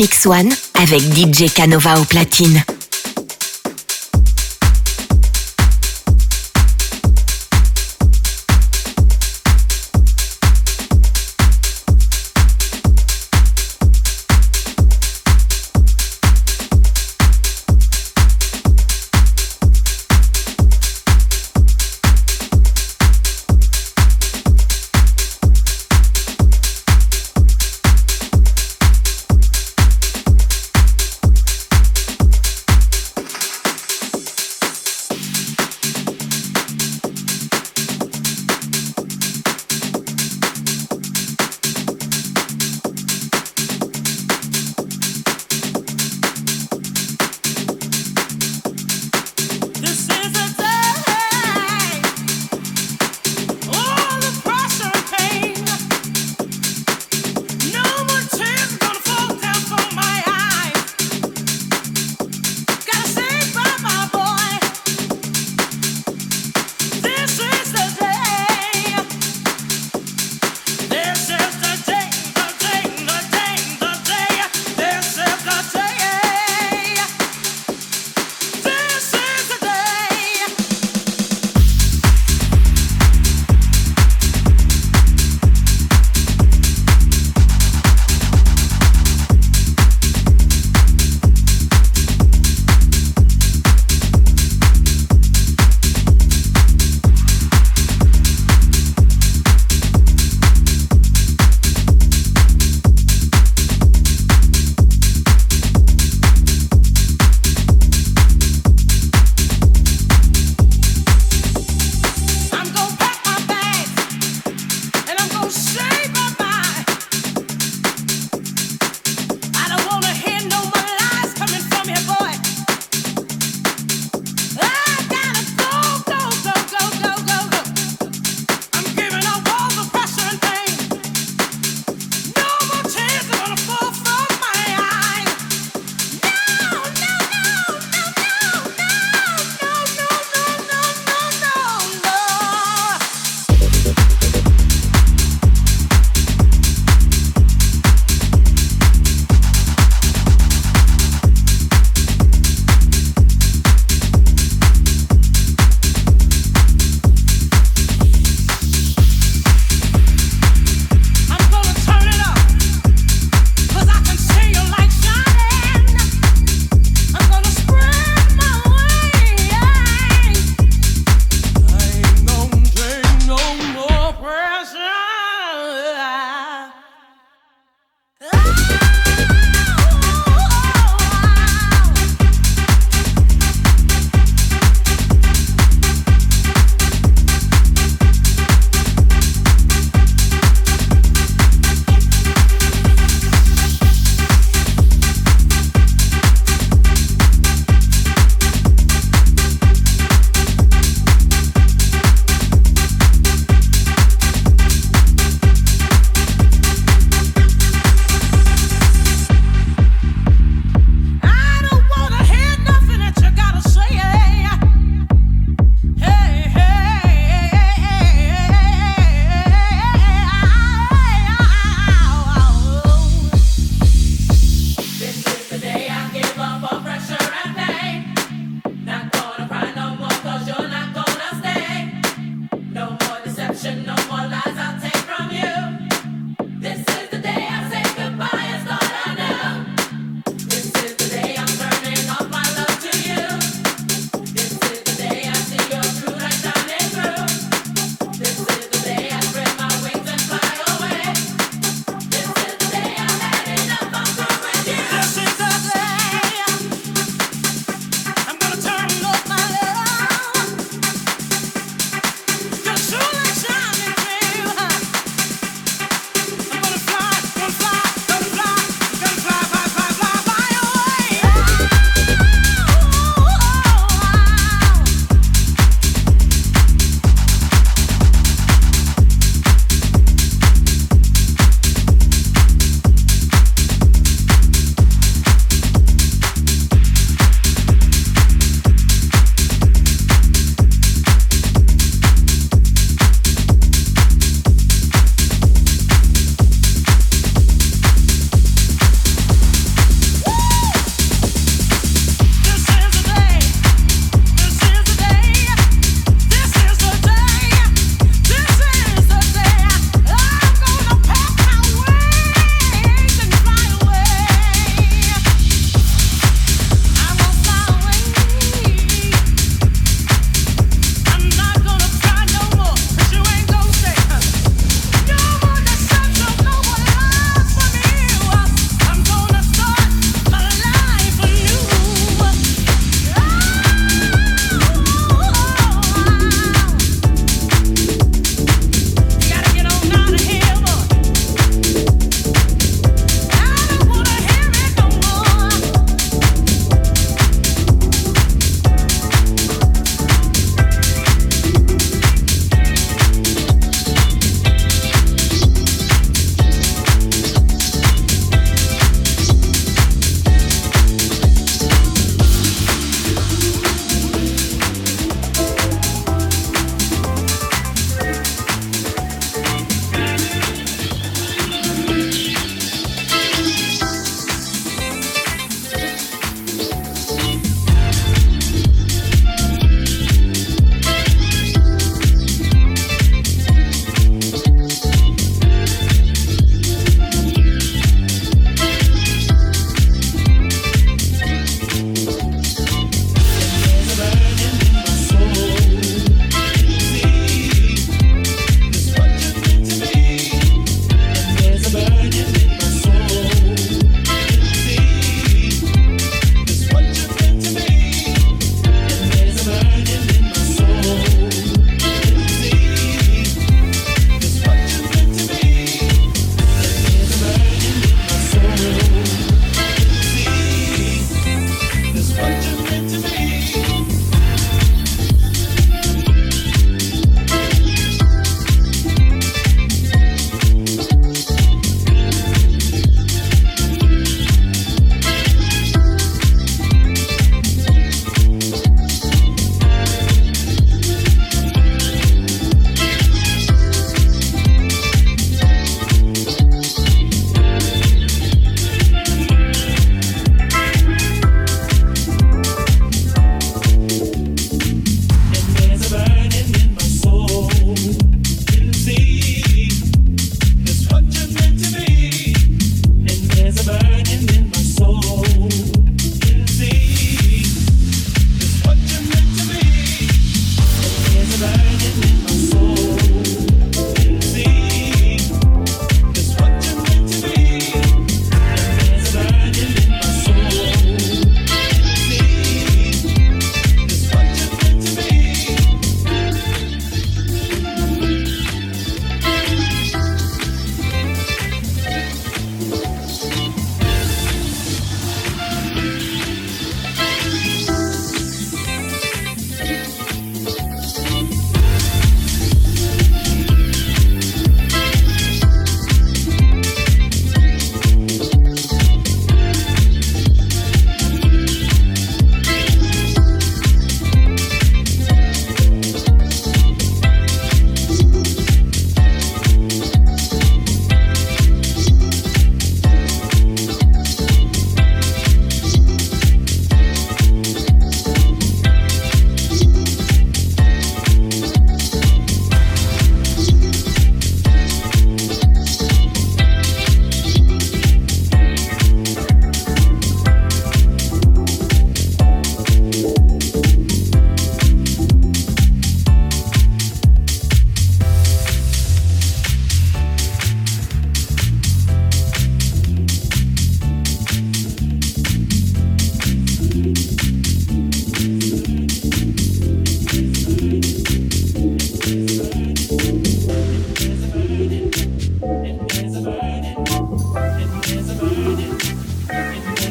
Mix One avec DJ Canova au platine.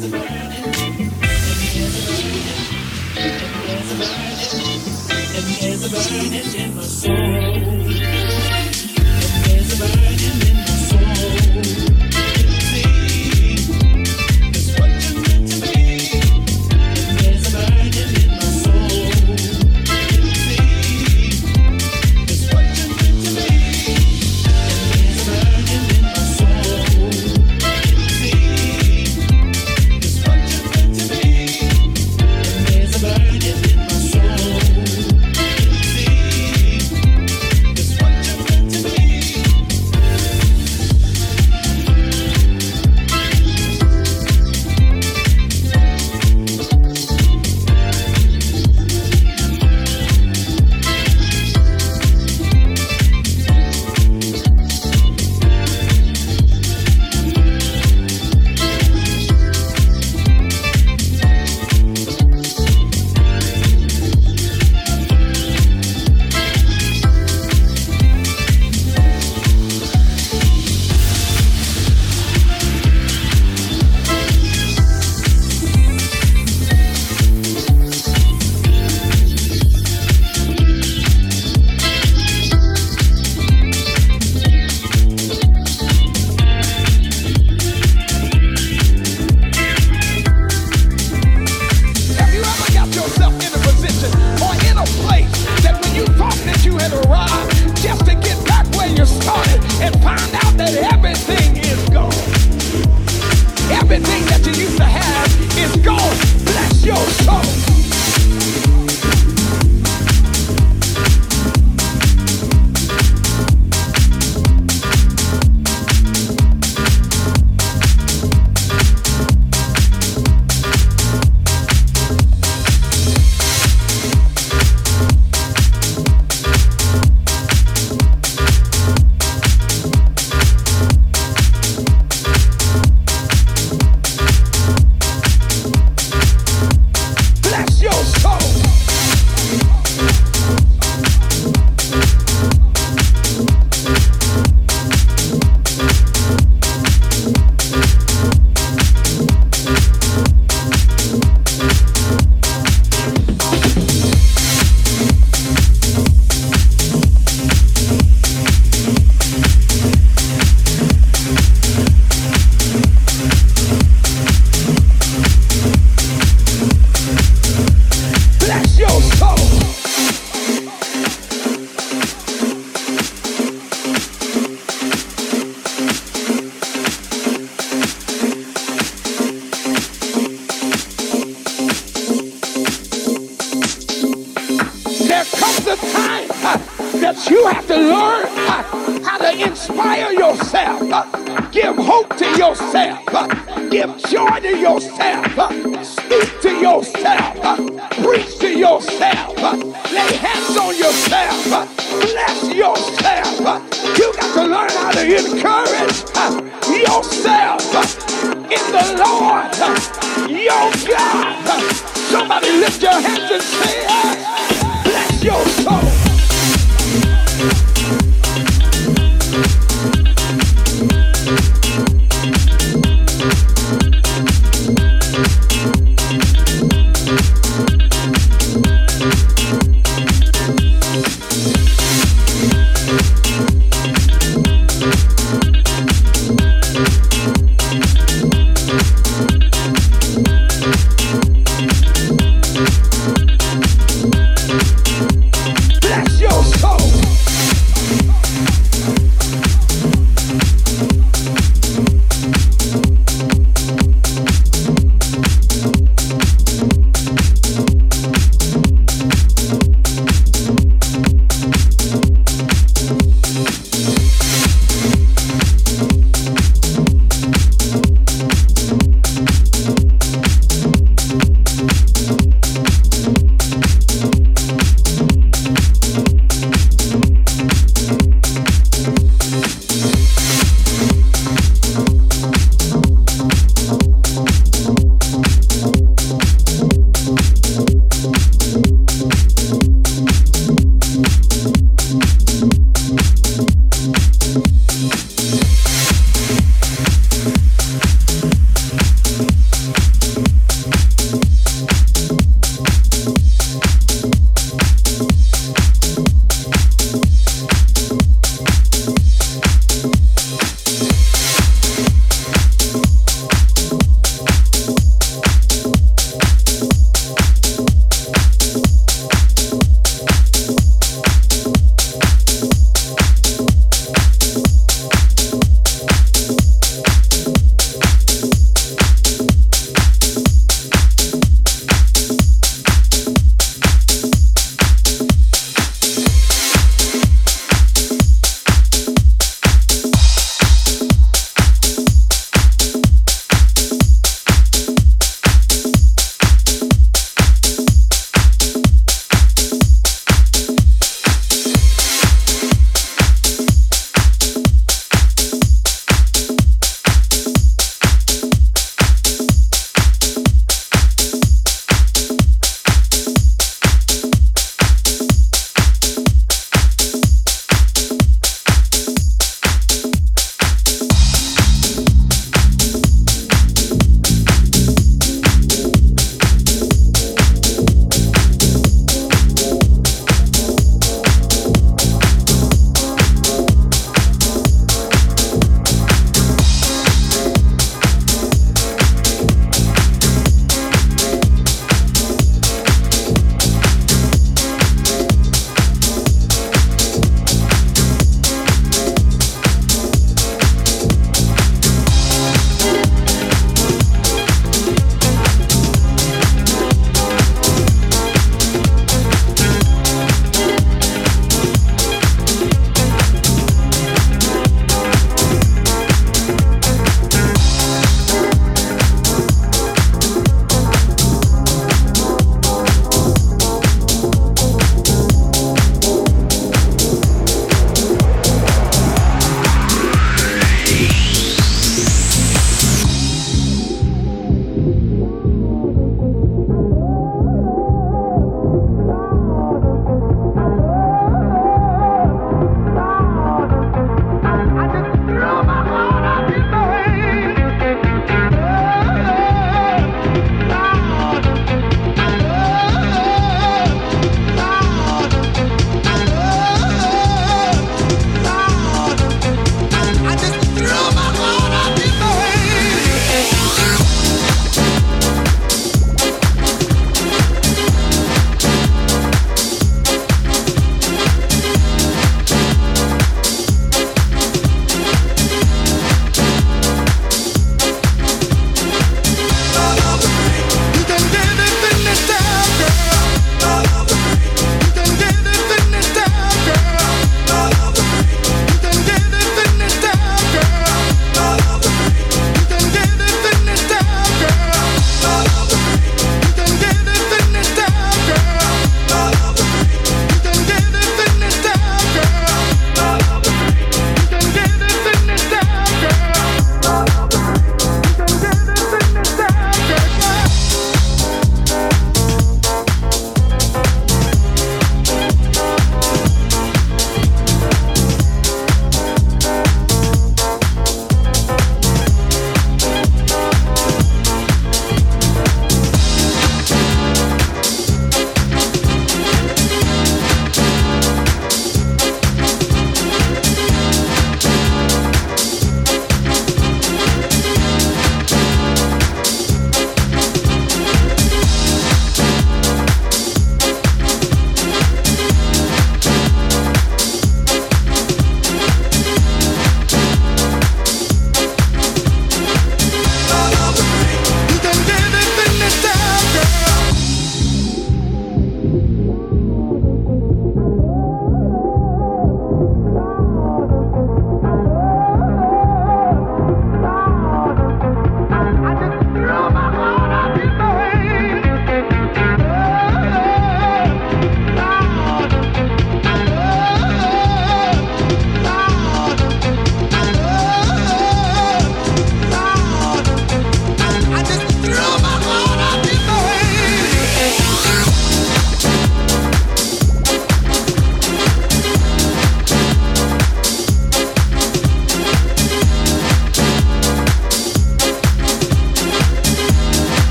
Thanks.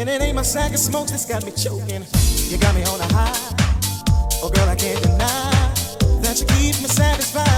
And it ain't my sack of smoke that's got me choking. You got me on a high. Oh, girl, I can't deny that you keep me satisfied.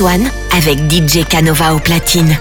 One avec DJ Canova au platine.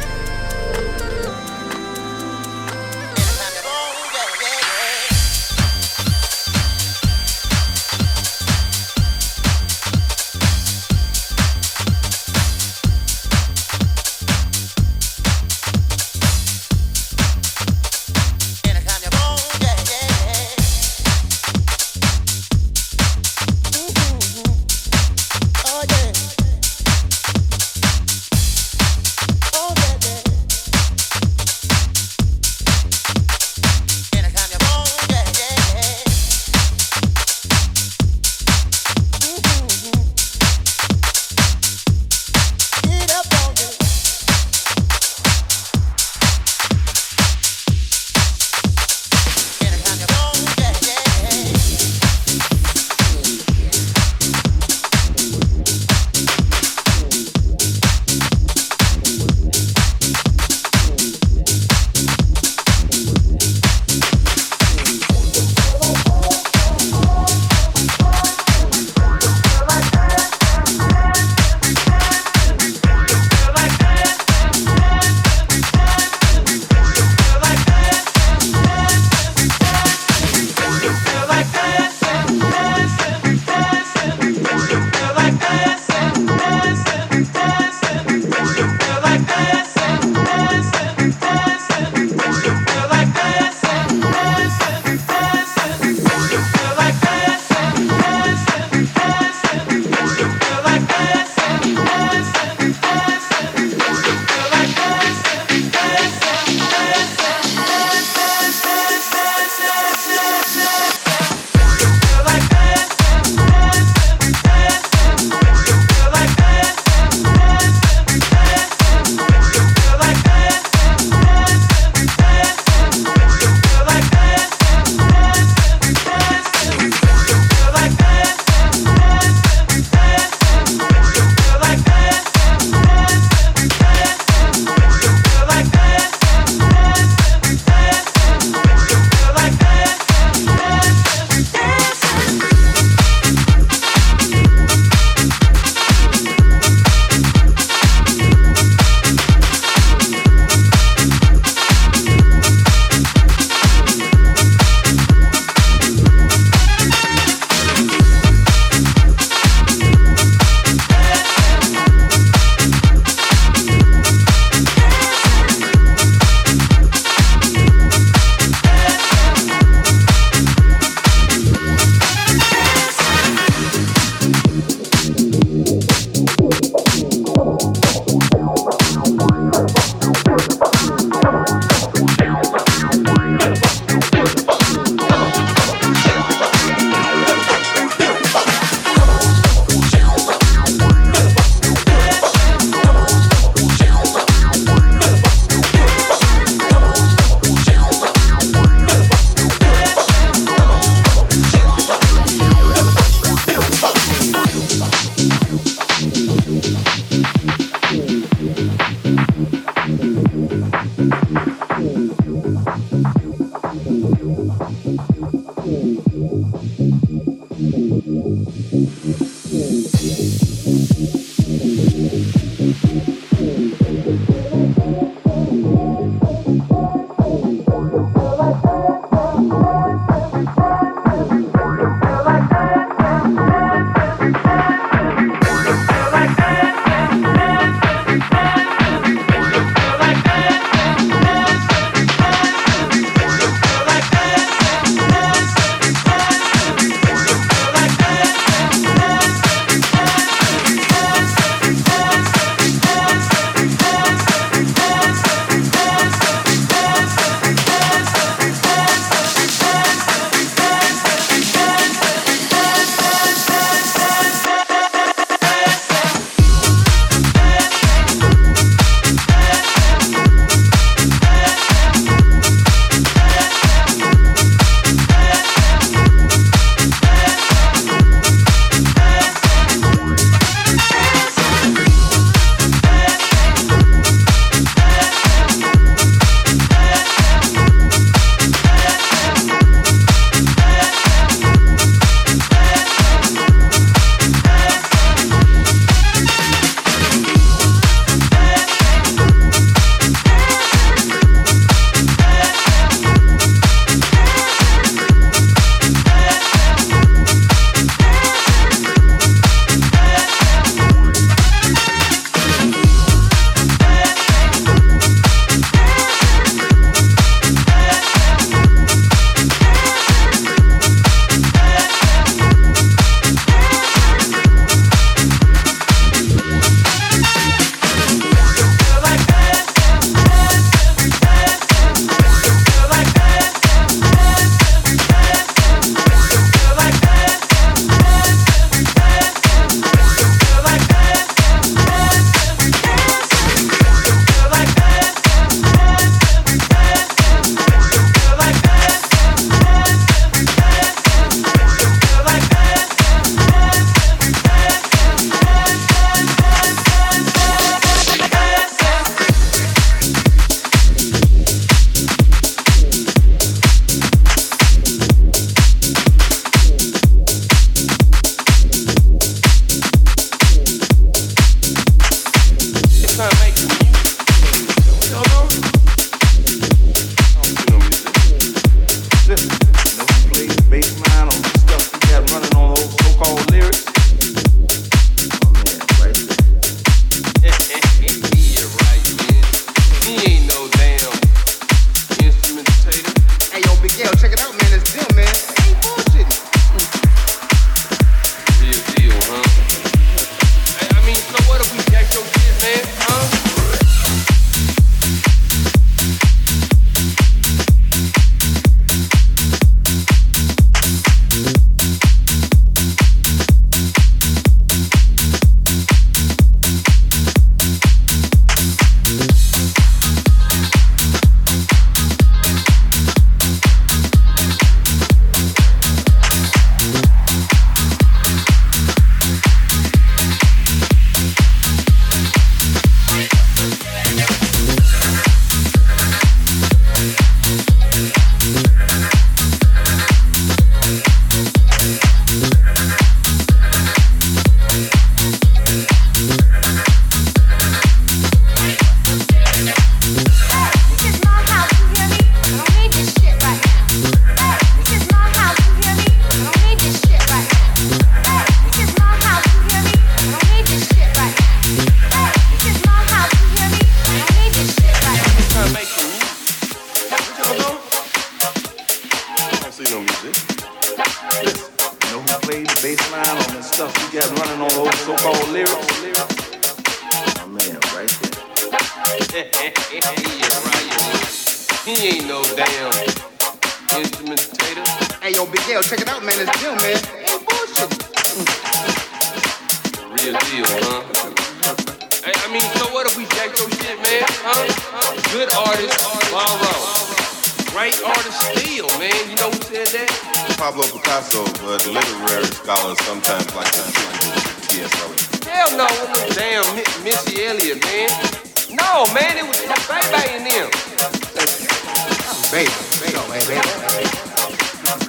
I'm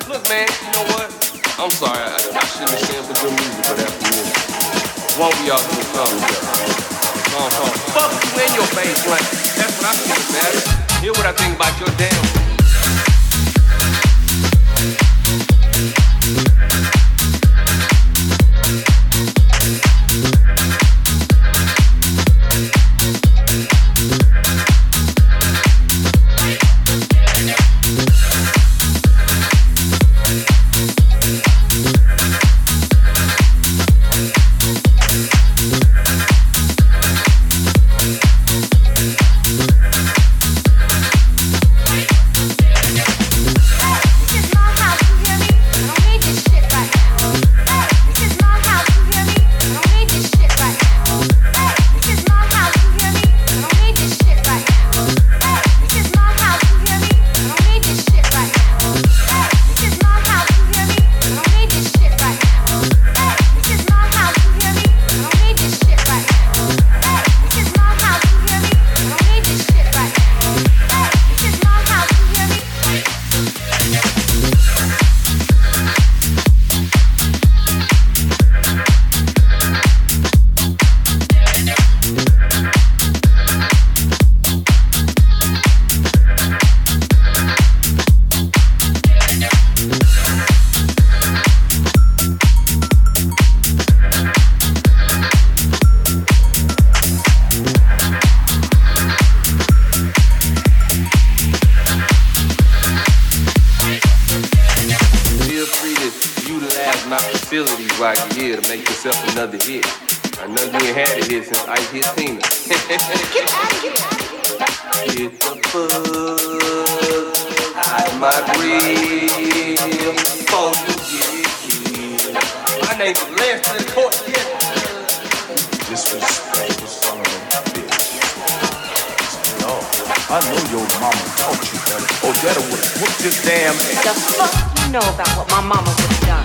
Look, man, you know what? I'm sorry. I, shouldn't music, me, won't be out. Long talk. Fuck you in your bass, that's what I think, man. Hear what I think about your damn. yourself another hit. I know you ain't had it here since Ike hit Tina. Get out of here. Get the fuck out of my grill. Fuck you. My name's Lance Court. This was was No, I know your mama taught you better. Oh, better would have whooped his damn ass. The fuck you know about what my mama would have done?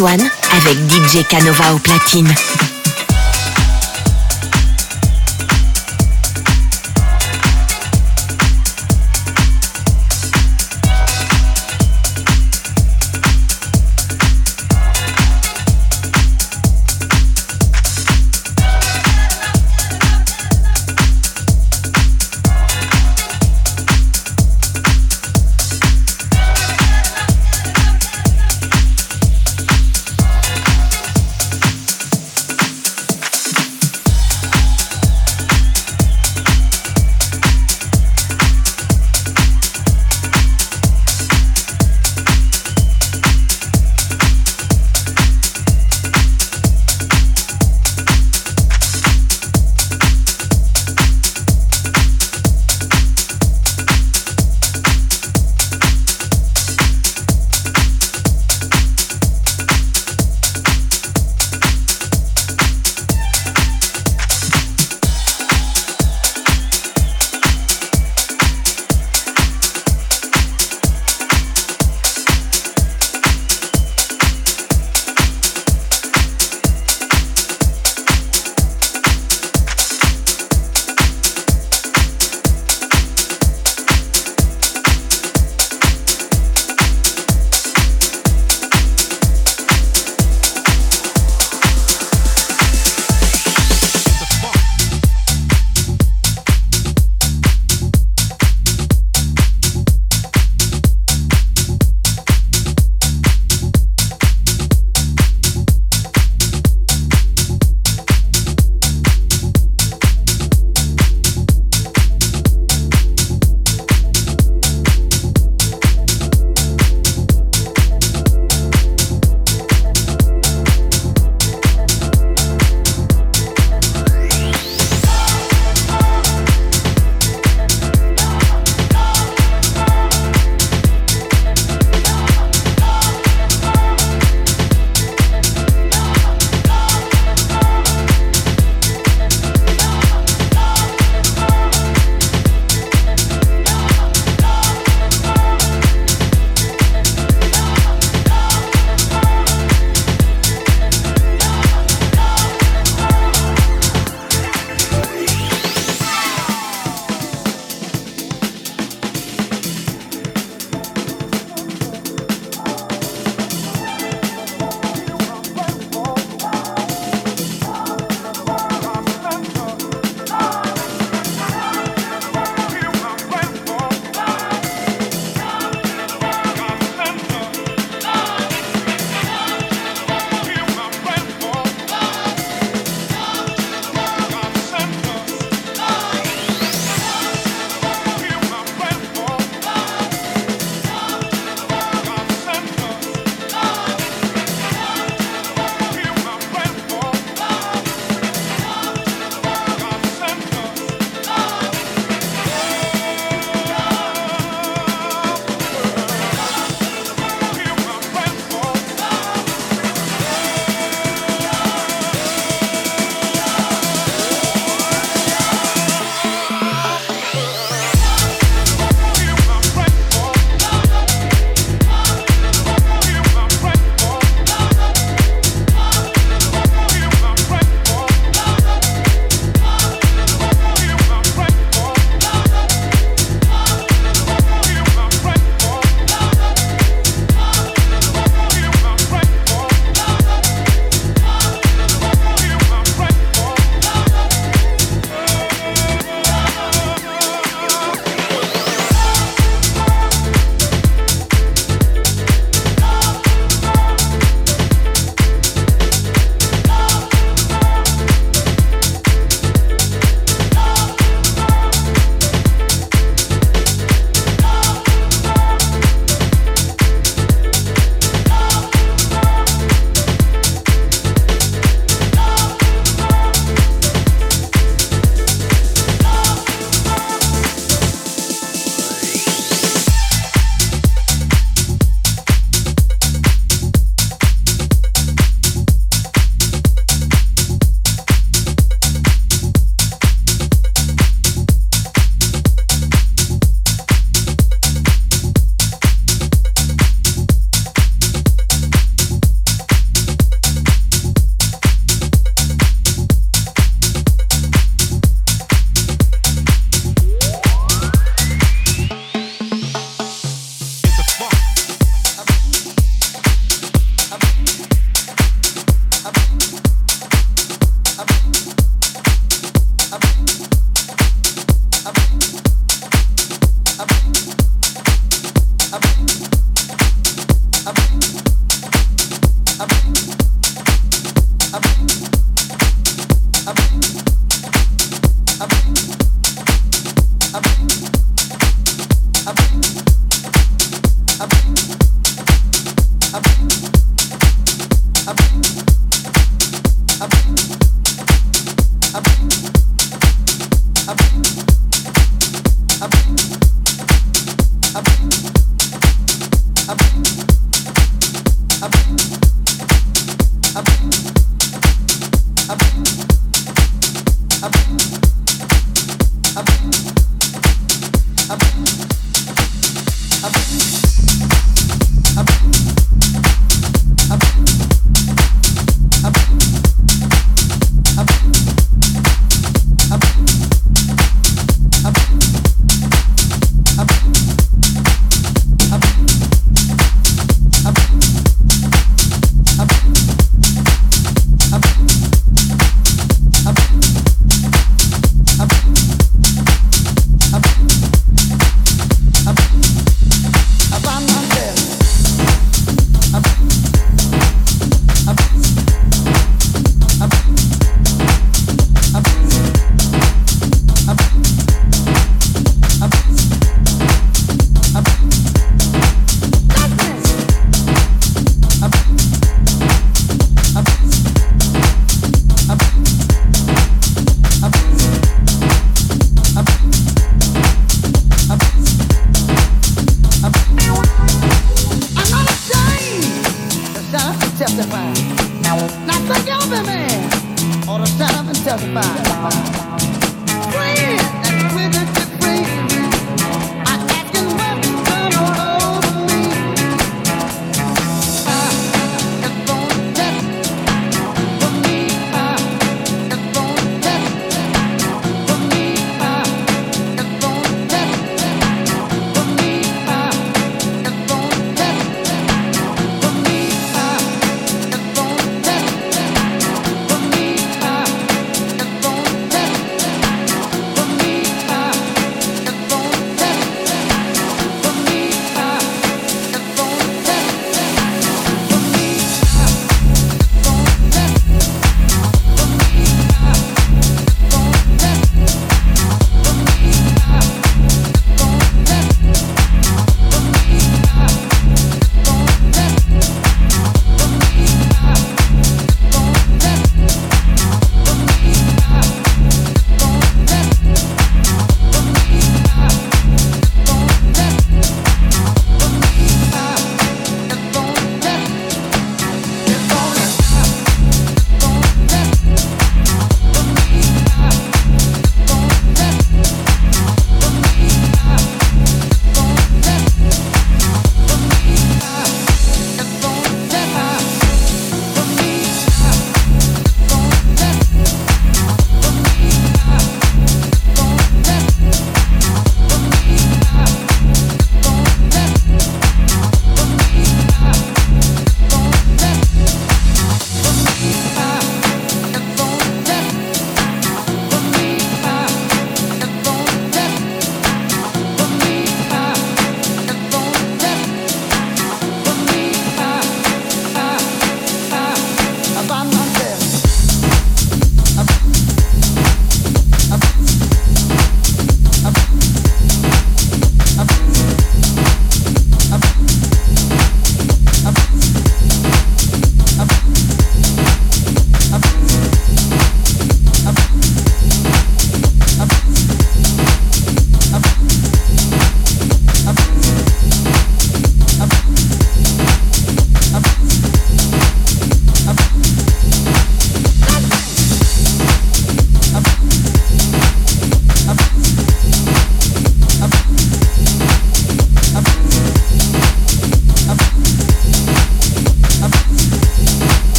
One avec DJ Canova au platine.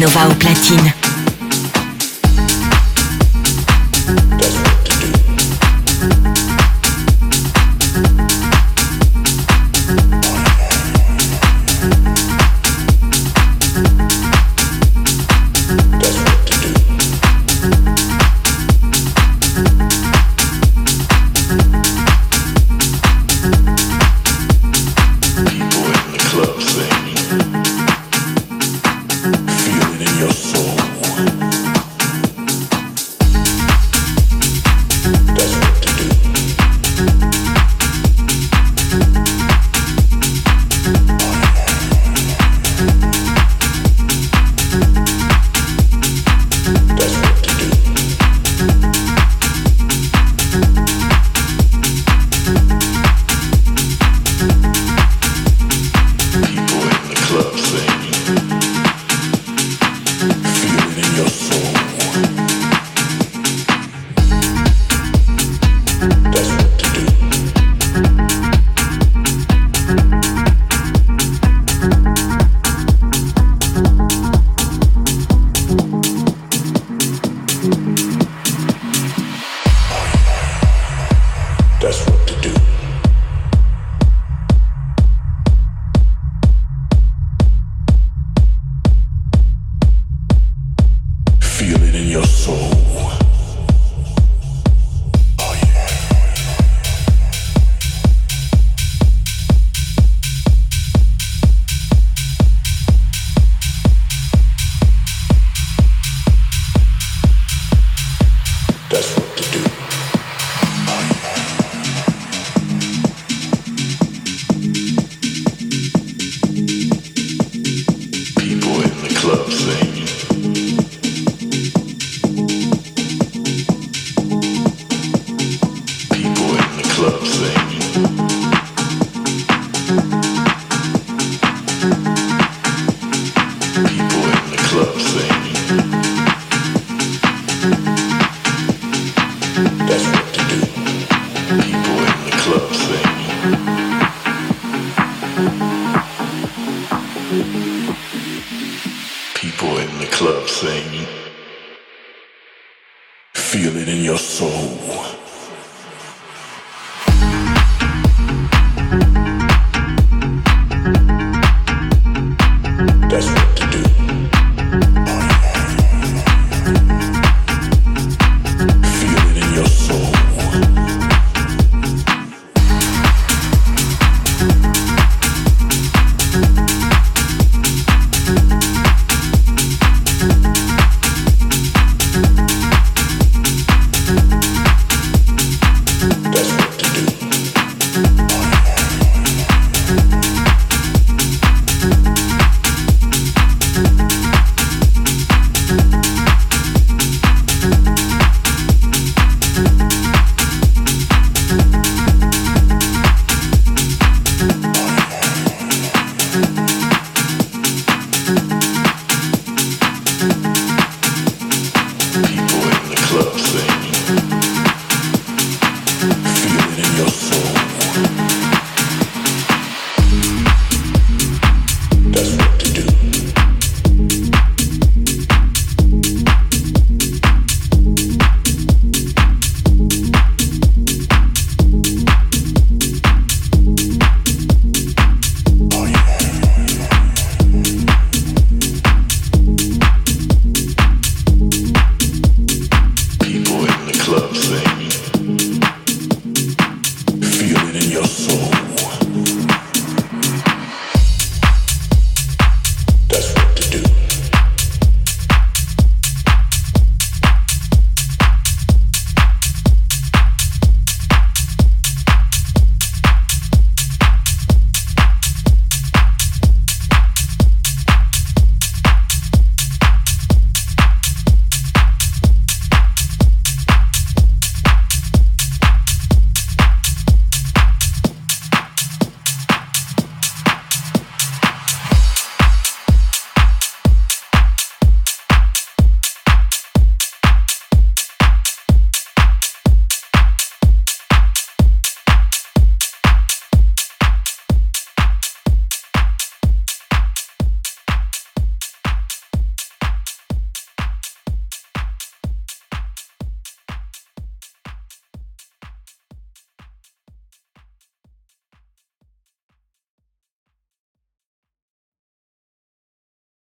No Nova